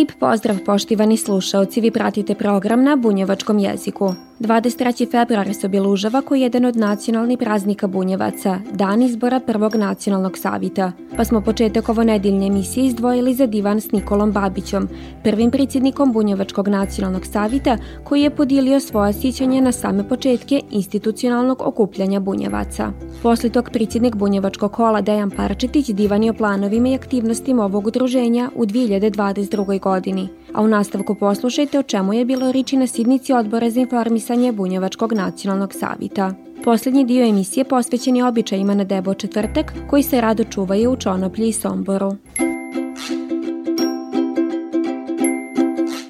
Lip pozdrav poštivani slušaoci, vi pratite program na bunjevačkom jeziku. 23. februar se obilužava je jedan od nacionalnih praznika Bunjevaca, dan izbora prvog nacionalnog savita, pa smo početak ovo nedeljne emisije izdvojili za divan s Nikolom Babićom, prvim predsjednikom Bunjevačkog nacionalnog savita koji je podilio svoje sjećanje na same početke institucionalnog okupljanja Bunjevaca. Posle tog predsjednik Bunjevačkog kola Dejan Parčetić divan je o planovima i aktivnostima ovog udruženja u 2022. godini, a u nastavku poslušajte o čemu je bilo riči na sidnici odbora za informisanje Bunjevačkog nacionalnog savita. Poslednji dio emisije posvećen je običajima na Debo četvrtak koji se rado čuvaju u Čonoplji i Somboru.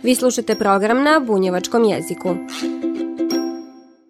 Vi slušate program na bunjevačkom jeziku.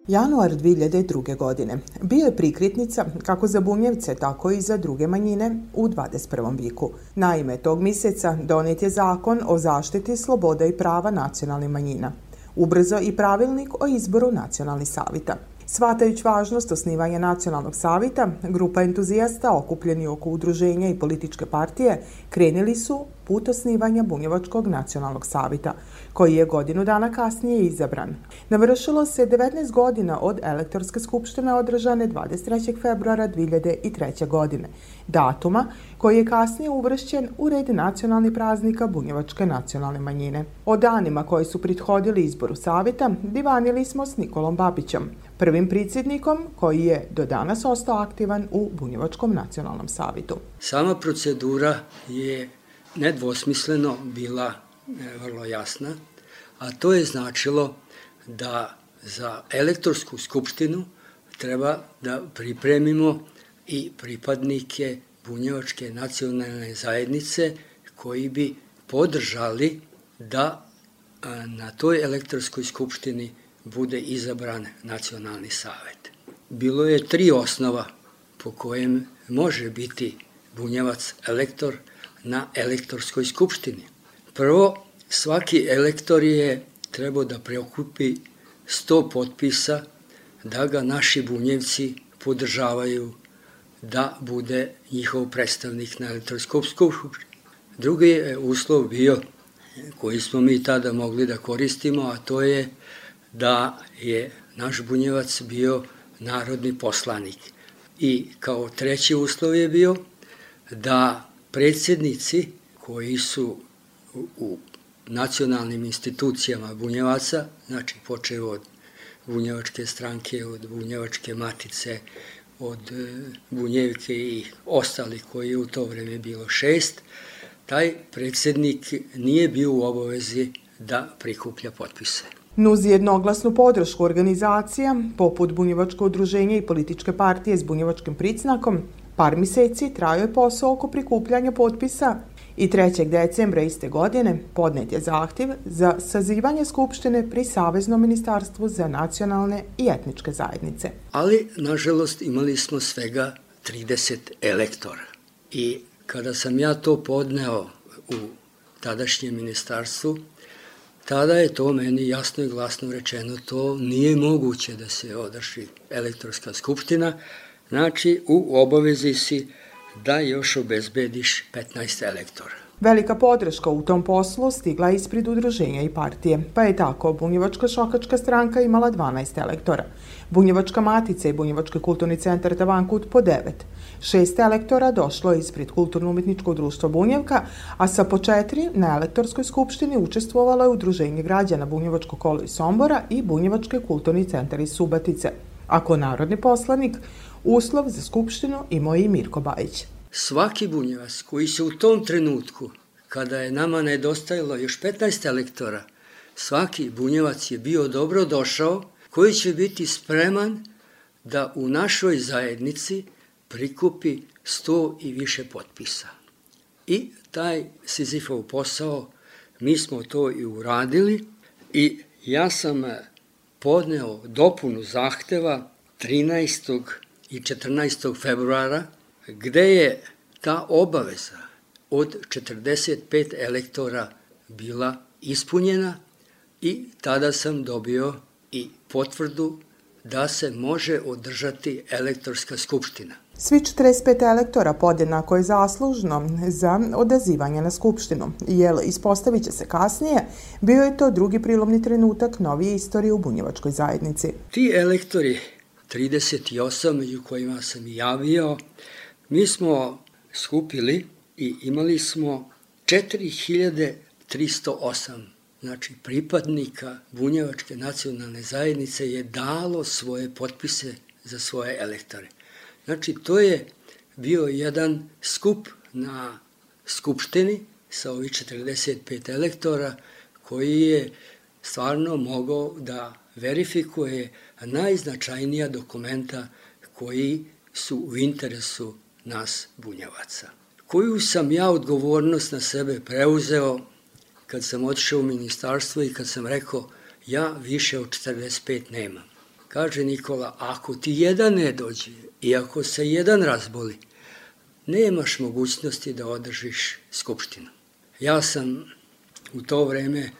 Januar 2002. godine bio je prikritnica kako za bunjevce, tako i za druge manjine u 21. viku. Naime, tog mjeseca donet je zakon o zaštiti sloboda i prava nacionalnih manjina ubrzo i pravilnik o izboru nacionalnih savita. Svatajući važnost osnivanja nacionalnog savita, grupa entuzijasta okupljeni oko udruženja i političke partije krenili su put osnivanja Bunjevačkog nacionalnog savita, koji je godinu dana kasnije izabran. Navršilo se 19 godina od elektorske skupštine održane 23. februara 2003. godine, datuma koji je kasnije uvršćen u red nacionalnih praznika Bunjevačke nacionalne manjine. O danima koji su prethodili izboru savita divanili smo s Nikolom Babićem, prvim predsjednikom koji je do danas ostao aktivan u Bunjevačkom nacionalnom savitu. Sama procedura je nedvosmisleno bila vrlo jasna, a to je značilo da za elektorsku skupštinu treba da pripremimo i pripadnike Bunjevačke nacionalne zajednice koji bi podržali da na toj elektorskoj skupštini bude izabran nacionalni savet. Bilo je tri osnova po kojem može biti bunjevac elektor na elektorskoj skupštini. Prvo, svaki elektor je trebao da preokupi 100 potpisa da ga naši bunjevci podržavaju da bude njihov predstavnik na elektorskoj skupštini. Drugi je uslov bio koji smo mi tada mogli da koristimo, a to je da je naš bunjevac bio narodni poslanik. I kao treći uslov je bio da predsjednici koji su u nacionalnim institucijama bunjevaca, znači počeo od bunjevačke stranke, od bunjevačke matice, od e, bunjevke i ostali koji je u to vreme bilo šest, taj predsjednik nije bio u obavezi da prikuplja potpise. Nuz jednoglasnu podršku organizacija, poput Bunjevačko udruženja i političke partije s bunjevačkim pricnakom, par miseci trajao je posao oko prikupljanja potpisa i 3. decembra iste godine podnet je zahtjev za sazivanje Skupštine pri Saveznom ministarstvu za nacionalne i etničke zajednice. Ali, nažalost, imali smo svega 30 elektora. I kada sam ja to podneo u tadašnjem ministarstvu, tada je to meni jasno i glasno rečeno, to nije moguće da se održi elektorska skupština, znači u obavezi si da još obezbediš 15 elektora. Velika podrška u tom poslu stigla je ispred udruženja i partije, pa je tako Bunjevačka šokačka stranka imala 12 elektora, Bunjevačka matica i Bunjevački kulturni centar Tavankut po 9. Šest elektora došlo je ispred Kulturno-umetničkog društva Bunjevka, a sa po četiri na elektorskoj skupštini učestvovalo je Udruženje građana Bunjevačko kolo iz Sombora i Bunjevački kulturni centar iz Subatice. Ako narodni poslanik, uslov za skupštinu imao i Mirko Bajić. Svaki bunjevac koji se u tom trenutku, kada je nama nedostajalo još 15 elektora, svaki bunjevac je bio dobro došao, koji će biti spreman da u našoj zajednici prikupi 100 i više potpisa. I taj Sizifov posao, mi smo to i uradili i ja sam podneo dopunu zahteva 13. i 14. februara, gde je ta obaveza od 45 elektora bila ispunjena i tada sam dobio i potvrdu da se može održati elektorska skupština. Svi 45 elektora podjednako je zaslužno za odazivanje na Skupštinu, jer ispostavit će se kasnije, bio je to drugi prilomni trenutak novije istorije u bunjevačkoj zajednici. Ti elektori, 38 među kojima sam javio, mi smo skupili i imali smo 4308 znači pripadnika Bunjevačke nacionalne zajednice je dalo svoje potpise za svoje elektore. Znači, to je bio jedan skup na skupštini sa ovih 45 elektora koji je stvarno mogao da verifikuje najznačajnija dokumenta koji su u interesu nas bunjevaca. Koju sam ja odgovornost na sebe preuzeo kad sam otišao u ministarstvo i kad sam rekao ja više od 45 nemam. Kaže Nikola, ako ti jedan ne dođe i ako se jedan razboli, nemaš mogućnosti da održiš skupštinu. Ja sam u to vreme,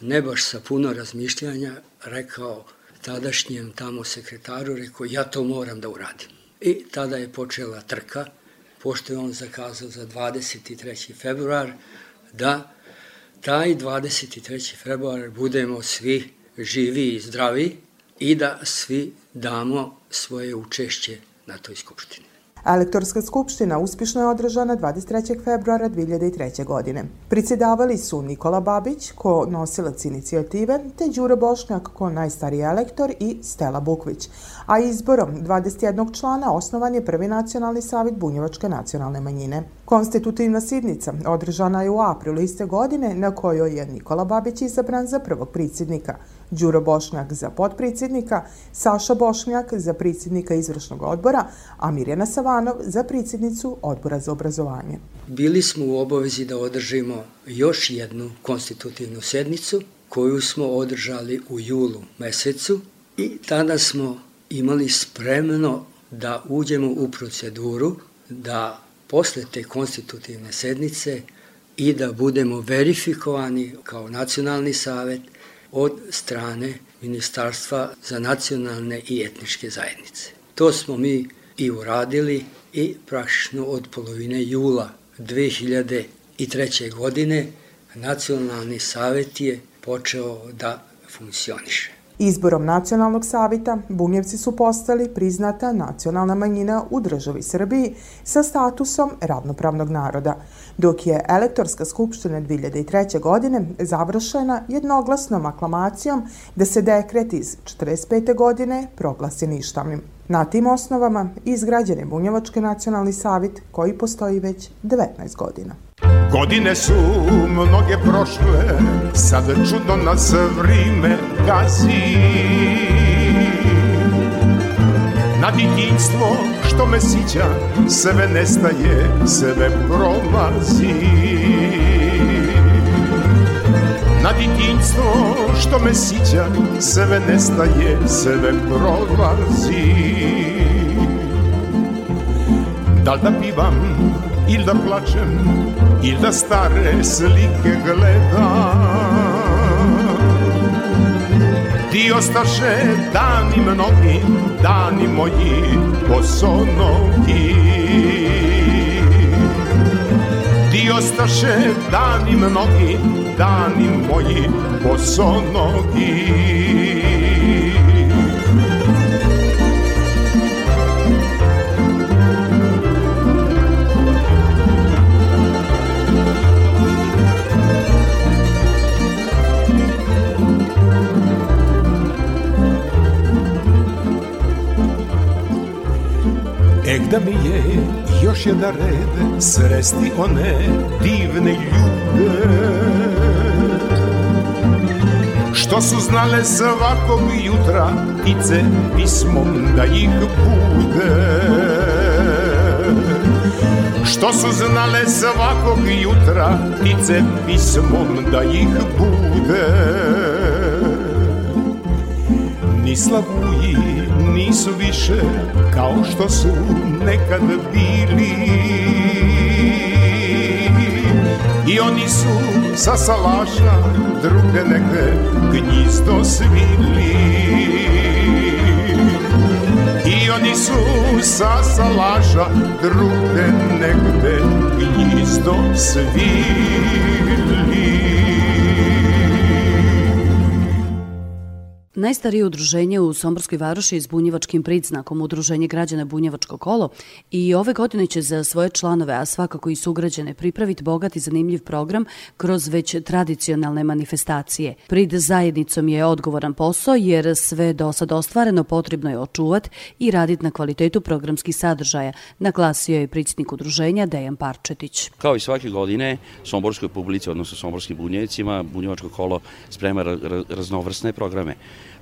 ne baš sa puno razmišljanja, rekao tadašnjem tamo sekretaru, rekao ja to moram da uradim. I tada je počela trka, pošto je on zakazao za 23. februar, da taj 23. februar budemo svi živi i zdravi i da svi damo svoje učešće na toj skupštini. Elektorska skupština uspješno je održana 23. februara 2003. godine. Pricidavali su Nikola Babić, ko nosilac inicijative, te Đuro Bošnjak, ko najstariji elektor i Stela Bukvić. A izborom 21 člana osnovan je prvi nacionalni savjet Bunjevačke nacionalne manjine. Konstitutivna sidnica održana je u aprilu iste godine na kojoj je Nikola Babić izabran za prvog predsjednika, Đuro Bošnjak za potpredsjednika, Saša Bošnjak za predsjednika izvršnog odbora, a Mirjana Savanov za predsjednicu odbora za obrazovanje. Bili smo u obavezi da održimo još jednu konstitutivnu sednicu koju smo održali u julu mesecu i tada smo imali spremno da uđemo u proceduru da posle te konstitutivne sednice i da budemo verifikovani kao nacionalni savet od strane Ministarstva za nacionalne i etničke zajednice. To smo mi i uradili i praktično od polovine jula 2003. godine Nacionalni savet je počeo da funkcioniše. Izborom nacionalnog savita Bunjevci su postali priznata nacionalna manjina u državi Srbiji sa statusom ravnopravnog naroda, dok je elektorska skupština 2003. godine završena jednoglasnom aklamacijom da se dekret iz 45. godine proglasi ništavnim. Na tim osnovama izgrađen je Bunjevački nacionalni savit koji postoji već 19 godina. Godine su mnoge prošle, sad čudno nas vrime gazi. Na ditinstvo što me sića, sve nestaje, sve prolazi. Na ditinstvo što me sića, sve nestaje, sve prolazi. Da li da pivam ili da plačem ili da stare slike gledam. Ti ostaše dani mnogi, dani moji bosonogi Ti ostaše dani mnogi, dani moji bosonogi još jedan red sresti one divne ljude. Što su znale svakog jutra ptice pismom da ih bude. Što su znale svakog jutra ptice pismom da ih bude. Ni slavuji nisu više kao što su nekad bili. I oni su sa salaša druge negde gnjizdo svili. I oni su sa salaša druge negde gnjizdo svili Najstarije udruženje u Somborskoj varoši je s bunjevačkim priznakom Udruženje građana Bunjevačko kolo i ove godine će za svoje članove, a svakako i sugrađene, pripraviti bogat i zanimljiv program kroz već tradicionalne manifestacije. Prid zajednicom je odgovoran posao jer sve do sad ostvareno potrebno je očuvati i raditi na kvalitetu programskih sadržaja, naglasio je predsjednik udruženja Dejan Parčetić. Kao i svake godine, Somborskoj publici, odnosno Somborskim bunjevicima, Bunjevačko kolo sprema raznovrsne programe.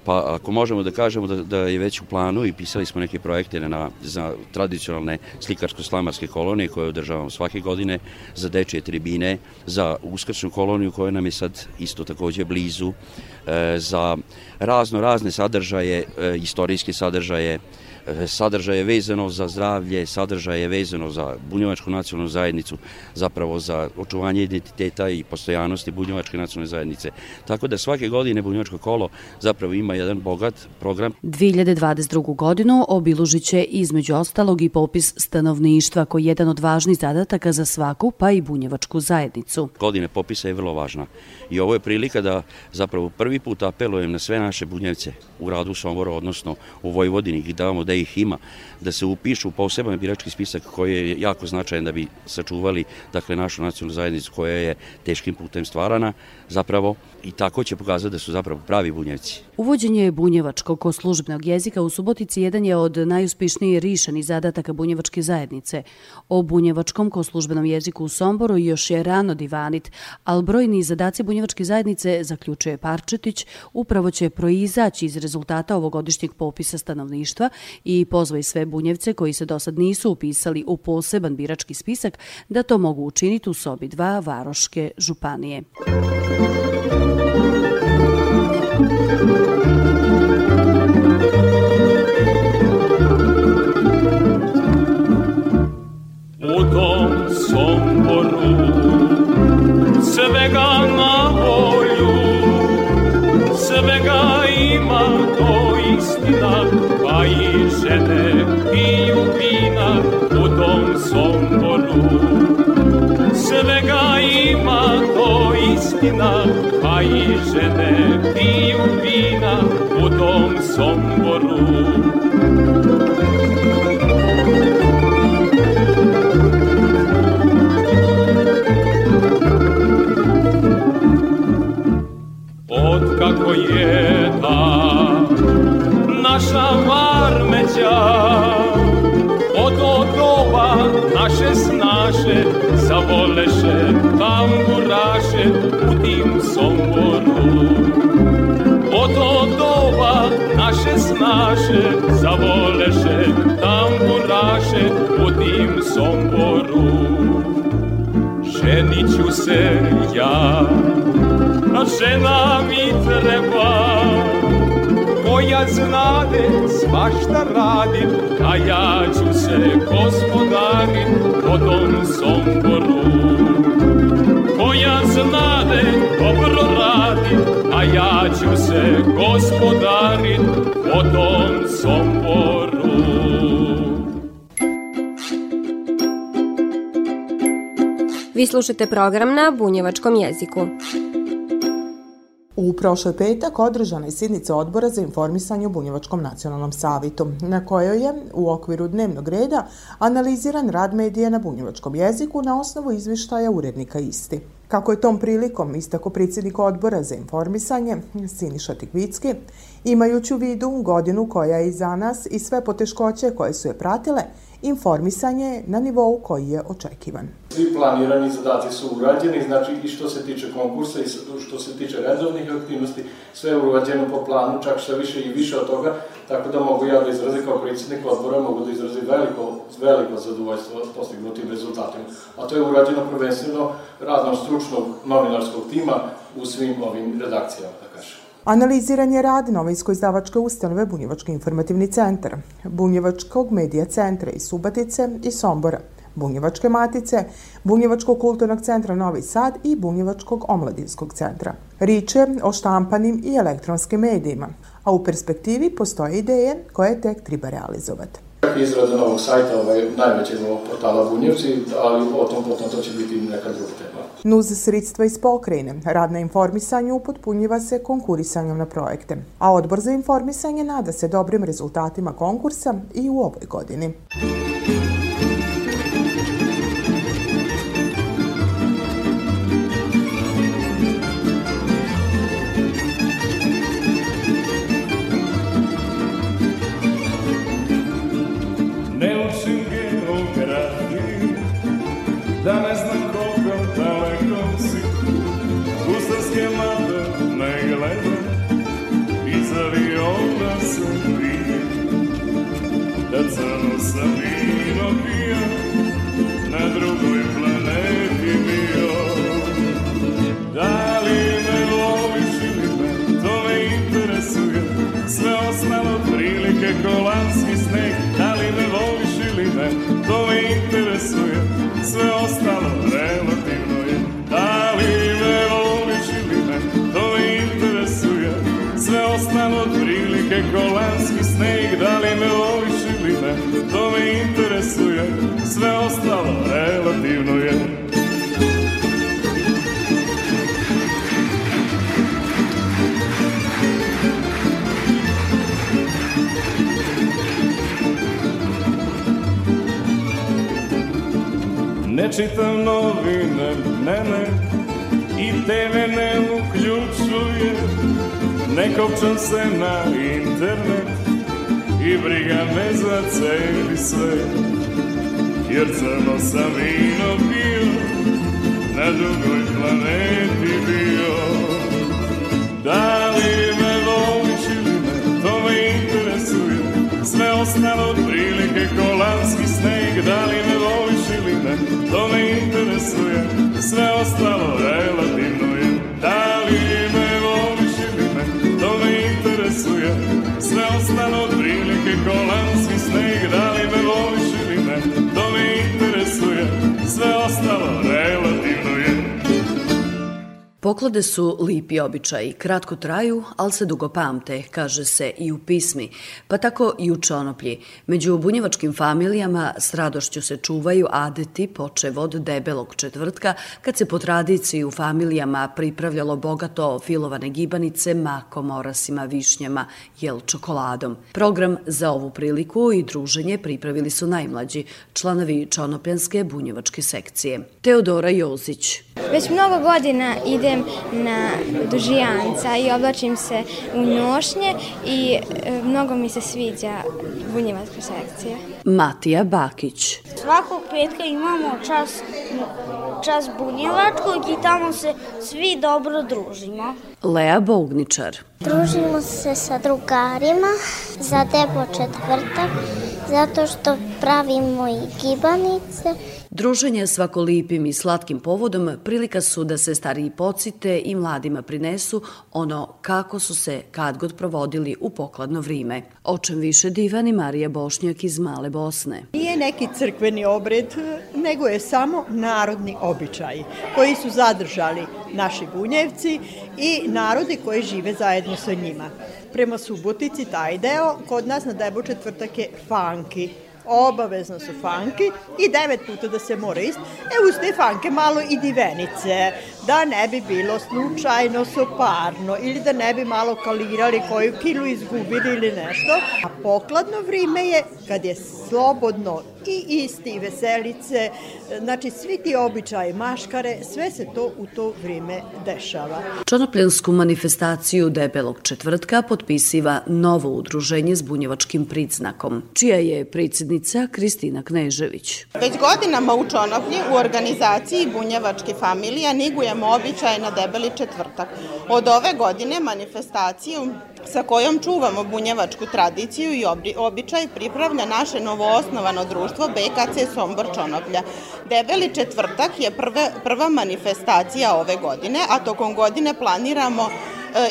Pa ako možemo da kažemo da, da je već u planu i pisali smo neke projekte na, za tradicionalne slikarsko-slamarske kolonije koje održavamo svake godine, za dečije tribine, za uskrčnu koloniju koja nam je sad isto takođe blizu, e, za razno razne sadržaje, e, istorijske sadržaje, sadržaje vezano za zdravlje, sadržaje vezano za bunjevačku nacionalnu zajednicu, zapravo za očuvanje identiteta i postojanosti bunjevačke nacionalne zajednice. Tako da svake godine bunjevačko kolo zapravo ima jedan bogat program. 2022. godinu obilužit će između ostalog i popis stanovništva koji je jedan od važnih zadataka za svaku pa i bunjevačku zajednicu. Godine popisa je vrlo važna i ovo je prilika da zapravo prvi put apelujem na sve naše bunjevce u gradu Sombora, odnosno u Vojvodini, gde davamo da ih ima, da se upišu u poseban birački spisak koji je jako značajan da bi sačuvali dakle, našu nacionalnu zajednicu koja je teškim putem stvarana zapravo i tako će pokazati da su zapravo pravi bunjevci. Uvođenje bunjevačkog ko službenog jezika u Subotici jedan je od najuspešnije rišenih zadataka bunjevačke zajednice. O bunjevačkom ko službenom jeziku u Somboru još je rano divanit, ali brojni zadaci bunjevačke zajednice, zaključuje Parčetić, upravo će proizaći iz rezultata ovogodišnjeg popisa stanovništva i pozvoj sve bunjevce koji se do sad nisu upisali u poseban birački spisak da to mogu učiniti u sobi 2 Varoške županije. U pa i žene piju vina u tom somboru. Svega ima to istina pa i žene piju vina u tom somboru se ja a žena mi treba koja znade svašta radi, a ja ću se gospodari po tom somboru. Koja znade dobro radi, a ja ću se gospodari po tom somboru. Vi slušate program na bunjevačkom jeziku. U prošloj petak održana je sidnica odbora za informisanje u Bunjevačkom nacionalnom savitu, na kojoj je u okviru dnevnog reda analiziran rad medija na bunjevačkom jeziku na osnovu izvištaja urednika isti. Kako je tom prilikom istako predsjednik odbora za informisanje Siniša Tikvicki, imajući u vidu godinu koja je iza nas i sve poteškoće koje su je pratile, informisanje na nivou koji je očekivan. Svi planirani zadaci su urađeni, znači i što se tiče konkursa i što se tiče redovnih aktivnosti, sve je urađeno po planu, čak sve više i više od toga, tako da mogu ja da izrazim kao predsjednik odbora, mogu da izrazim veliko, veliko zadovoljstvo postignutim rezultatima. A to je urađeno prvenstveno radnom stručnog novinarskog tima u svim ovim redakcijama, da kažem. Analiziran je rad novinsko-izdavačke ustanove Bunjevački informativni centar, Bunjevačkog medija centra iz Subatice i Sombora, Bunjevačke matice, Bunjevačkog kulturnog centra Novi Sad i Bunjevačkog omladinskog centra. Rič je o štampanim i elektronskim medijima, a u perspektivi postoje ideje koje tek treba realizovati. Izrada novog sajta ovaj, najvećeg portala Bunjevci, ali o tom potom to će biti neka druga. Nuz sredstva iz pokrajine, rad na informisanju upotpunjiva se konkurisanjem na projekte, a odbor za informisanje nada se dobrim rezultatima konkursa i u ovoj godini. Kolanski sneg, da li me voliš ili ne, to me interesuje, sve ostalo Ne čitam novine, ne, ne, i TV ne uključuje, ne kopčam se na internet. I briga me za celi svet. Jer crno sam vino pio, na drugoj planeti bio. Da li me voliš ili ne, to me interesuje, sve ostalo prilike kolanski sneg, da li me voliš ili ne, to me interesuje, sve ostalo relativno je. Da li me voliš ili ne, to me interesuje, sve ostalo prilike kolanski sneg, da li me voliš ili ne, to me interesuje, sve ostalo. Poklade su lipi običaji, kratko traju, ali se dugo pamte, kaže se i u pismi, pa tako i u čonoplji. Među bunjevačkim familijama s radošću se čuvaju adeti počev od debelog četvrtka, kad se po tradiciji u familijama pripravljalo bogato filovane gibanice makom, orasima, višnjama, jel čokoladom. Program za ovu priliku i druženje pripravili su najmlađi, članovi čonopljanske bunjevačke sekcije. Teodora Jozić. Već mnogo godina ide idem na dužijanca i oblačim se u nošnje i e, mnogo mi se sviđa bunjevačka sekcija. Matija Bakić. Svakog petka imamo čas, čas bunjevačkog i tamo se svi dobro družimo. Lea Bogničar. Družimo se sa drugarima za debo četvrtak zato što pravimo i gibanice Druženje svako lipim i slatkim povodom prilika su da se stariji pocite i mladima prinesu ono kako su se kad god provodili u pokladno vrime. O čem više divani Marija Bošnjak iz Male Bosne. Nije neki crkveni obred, nego je samo narodni običaj koji su zadržali naši bunjevci i narodi koji žive zajedno sa njima. Prema Subotici taj deo, kod nas na debu četvrtak je fanki, obavezno su fanki i devet puta da se mora ist. E uz te fanke malo i divenice, da ne bi bilo slučajno soparno ili da ne bi malo kalirali koju kilu izgubili ili nešto. A pokladno vrime je kad je slobodno i isti veselice, znači svi ti običaji maškare, sve se to u to vrime dešava. Čonopljansku manifestaciju Debelog četvrtka potpisiva novo udruženje s bunjevačkim priznakom, čija je predsjednica Kristina Knežević. Već godinama u Čonoplji u organizaciji bunjevačke familija nigujemo običaje na Debeli četvrtak. Od ove godine manifestaciju sa kojom čuvamo bunjevačku tradiciju i običaj pripravlja naše novoosnovano društvo BKC Sombor Čonoplja. Debeli četvrtak je prve, prva manifestacija ove godine, a tokom godine planiramo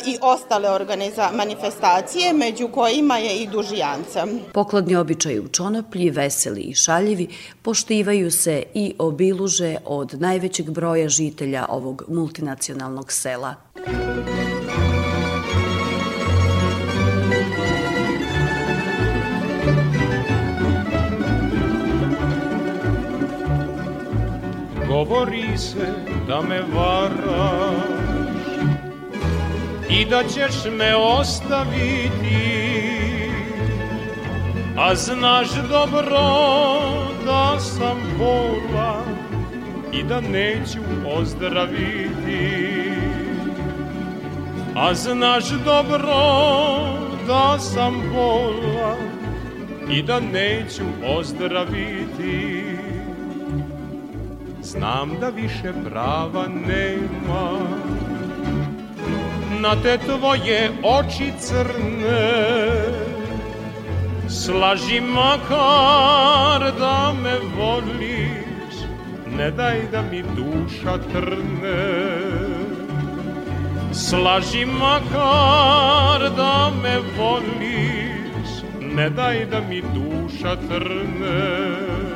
i ostale organiza manifestacije, među kojima je i dužijanca. Pokladni običaji u Čonoplji, veseli i šaljivi, poštivaju se i obiluže od najvećeg broja žitelja ovog multinacionalnog sela. Govori se da me varaš I da ćeš me ostaviti. A znaš dobro da sam bola I da neću ozdraviti. A znaš dobro da sam bola I da neću ozdraviti. Znam da više prava nema Na te tvoje oči crne. Slaži makar da me voliš Ne daj da mi duša trne. Slaži makar da me voliš Ne daj da mi duša trne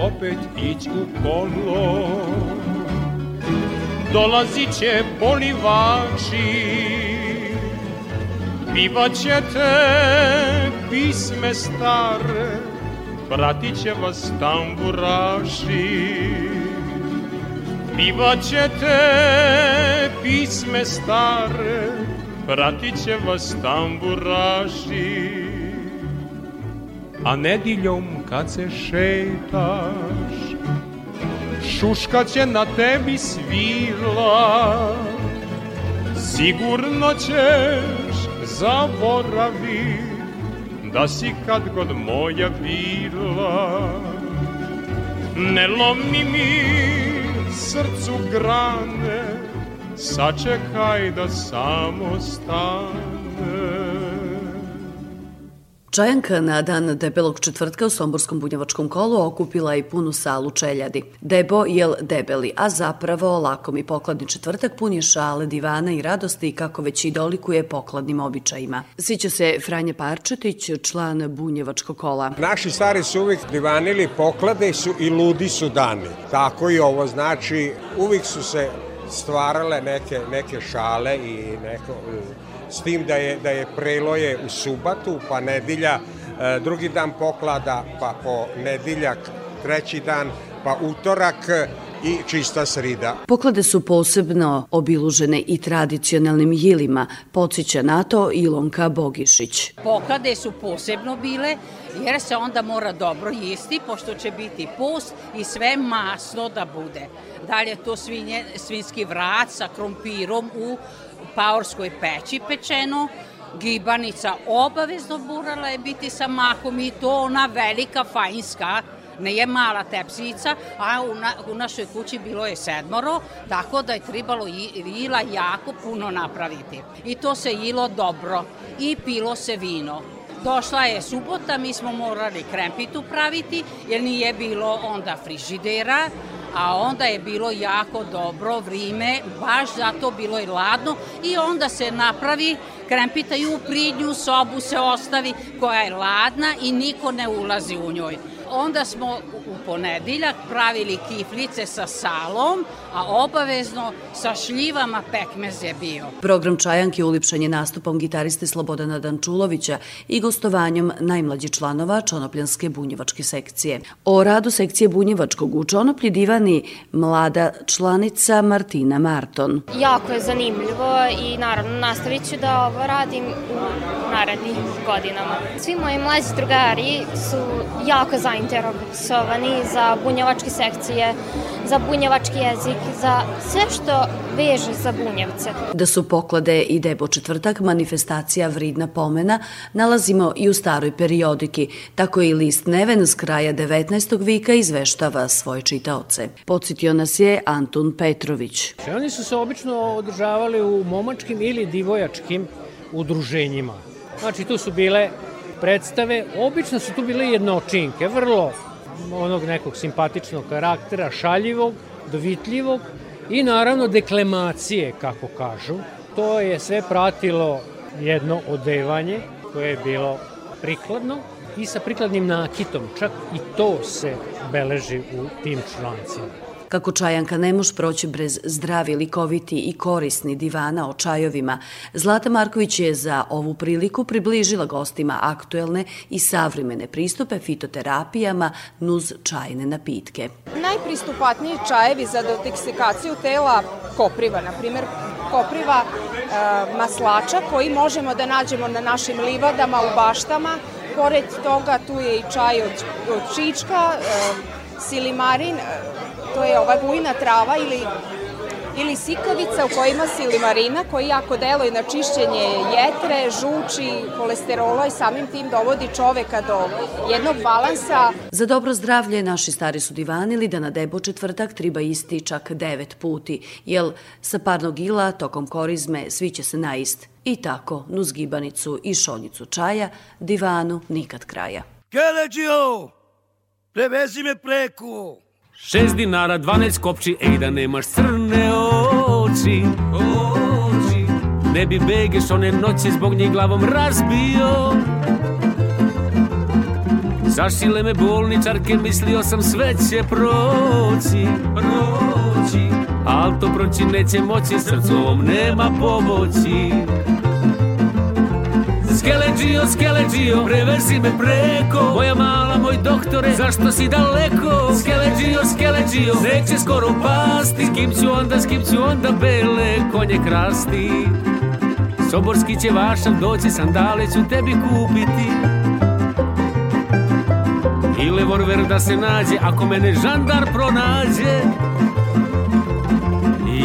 opet ić u kolo Dolazit će polivači Pivaće te pisme stare Pratit će vas tamburaši. Pivaće te pisme stare Pratit će vas tamburaši. A nediljom kad se šetaš Šuška će na tebi svila. Sigurno ćeš zaboravit Da si kad god moja bila. Ne lomi mi srcu grane Sačekaj da samo stane Čajanka na dan debelog četvrtka u Somborskom bunjevačkom kolu okupila i punu salu čeljadi. Debo jel debeli, a zapravo lakom i pokladni četvrtak pun je šale, divana i radosti kako već i dolikuje pokladnim običajima. Sića se Franja Parčetić, član bunjevačkog kola. Naši stari su uvijek divanili, poklade su i ludi su dani. Tako i ovo znači, uvijek su se stvarale neke, neke šale i neko s tim da je, da je preloje u subatu, pa nedilja, e, drugi dan poklada, pa po nediljak, treći dan, pa utorak i čista srida. Poklade su posebno obilužene i tradicionalnim jilima, podsjeća na to Ilonka Bogišić. Poklade su posebno bile jer se onda mora dobro jesti pošto će biti post i sve masno da bude. Dalje to svinje, svinski vrat sa krompirom u paorskoj peći pečeno, gibanica obavezno burala je biti sa makom i to ona velika fajinska ne je mala tepsica, a u, na, u našoj kući bilo je sedmoro, tako da je trebalo jila jako puno napraviti. I to se jilo dobro i pilo se vino. Došla je subota, mi smo morali krempitu praviti, jer nije bilo onda frižidera, a onda je bilo jako dobro vrime, baš zato bilo je ladno i onda se napravi krempita i u pridnju sobu se ostavi koja je ladna i niko ne ulazi u njoj. Onda smo u ponediljak pravili kiflice sa salom, a obavezno sa šljivama pekmez je bio. Program Čajanke ulipšan je nastupom gitariste Slobodana Dančulovića i gostovanjem najmlađi članova Čonopljanske bunjevačke sekcije. O radu sekcije bunjevačkog u Čonoplji divani mlada članica Martina Marton. Jako je zanimljivo i naravno nastavit ću da ovo radim u narednih godinama. Svi moji mlađi drugari su jako zainteresovani za bunjevačke sekcije, za bunjevački jezik, za sve što veže za bunjevce. Da su poklade i debo četvrtak manifestacija vridna pomena nalazimo i u staroj periodiki, tako i list Neven s kraja 19. vika izveštava svoje čitaoce. Podsjetio nas je Antun Petrović. Oni su se obično održavali u momačkim ili divojačkim udruženjima. Znači tu su bile predstave, obično su tu bile jednočinke, vrlo onog nekog simpatičnog karaktera, šaljivog, dovitljivog i naravno deklemacije, kako kažu. To je sve pratilo jedno odevanje koje je bilo prikladno i sa prikladnim nakitom, čak i to se beleži u tim člancima. Kako čajanka ne može proći bez zdravi, likoviti i korisni divana o čajovima, Zlata Marković je za ovu priliku približila gostima aktuelne i savremene pristupe fitoterapijama nuz čajne napitke. Najpristupatniji čajevi za detoksikaciju tela kopriva, na primjer kopriva e, maslača koji možemo da nađemo na našim livadama u baštama. Pored toga tu je i čaj od, od čička, e, silimarin, to je ova bujna trava ili ili sikavica u kojima silimarina koji jako deluje na čišćenje jetre, žuči, kolesterola i samim tim dovodi čoveka do jednog balansa. Za dobro zdravlje naši stari su divanili da na debo četvrtak treba isti čak devet puti, jel sa parnog ila tokom korizme svi će se naist. I tako, nuz gibanicu i šoljicu čaja, divanu nikad kraja. Keleđio, prevezi me preko! Šest dinara, dvanest kopči, ej da nemaš crne oči, oči. Ne bi begeš one noće zbog njih glavom razbio. Zašile me bolničarke, mislio sam sve će proći, proći. Al to proći neće moći, srcom nema pomoći. Skeleđio, skeleđio, prevezi me preko. Moja mala, moj doktore, zašto si daleko? Skeleđio, skeleđio, neće skoro pasti S kim ću onda, s kim ću onda bele konje krasti? Soborski će vašan doći, sandale ću tebi kupiti. I levorver da se nađe, ako mene žandar pronađe.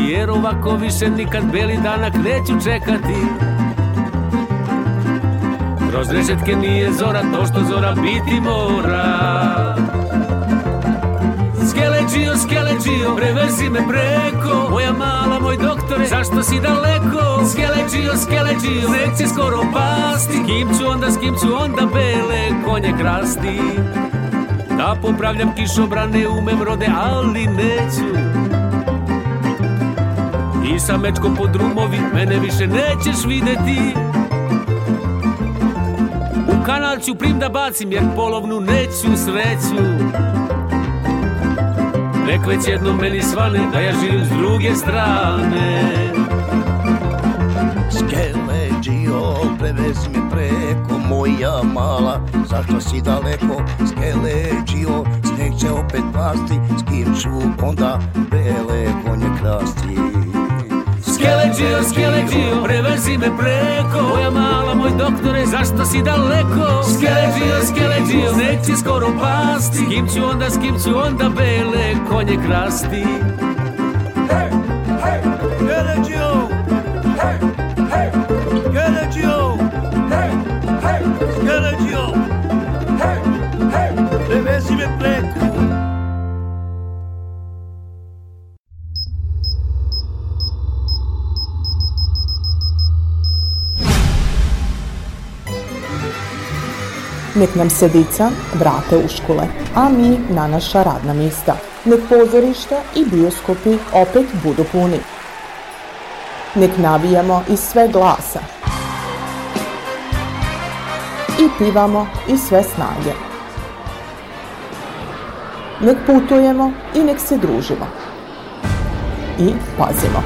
Jer ovako više nikad beli danak neću čekati Kroz rešetke nije zora to što zora biti mora. Skeleđio, skeleđio, prevezi me preko. Moja mala, moj doktore, zašto si daleko? Skeleđio, skeleđio, neće skoro pasti. Kim ću onda, s kim ću onda bele konje krasti? Da popravljam kišobrane, umem rode, ali neću. I sa mečkom po drumovi, mene više nećeš videti kanal ću prim da bacim jer polovnu neću sreću. Nek već jedno meni svane da ja živim s druge strane. Skeleđio, prevezi me preko moja mala Zašto si daleko, skeleđio, sneg će opet pasti S kim ću onda bele konje krasti Skeleđio, skeleđio, prevezi me preko. Moja mala, moj doktore, zašto si daleko? Skeleđio, skeleđio, neće skoro pasti. S kim ću onda, s kim ću onda bele konje krasti Nek nam se dica vrate u škole, a mi na naša radna mjesta. Nek pozorišta i bioskopi opet budu puni. Nek navijamo iz sve glasa. I pivamo iz sve snage. Nek putujemo i nek se družimo. I pazimo.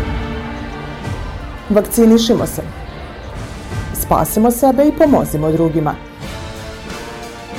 Vakcinišimo se. Spasimo sebe i pomozimo drugima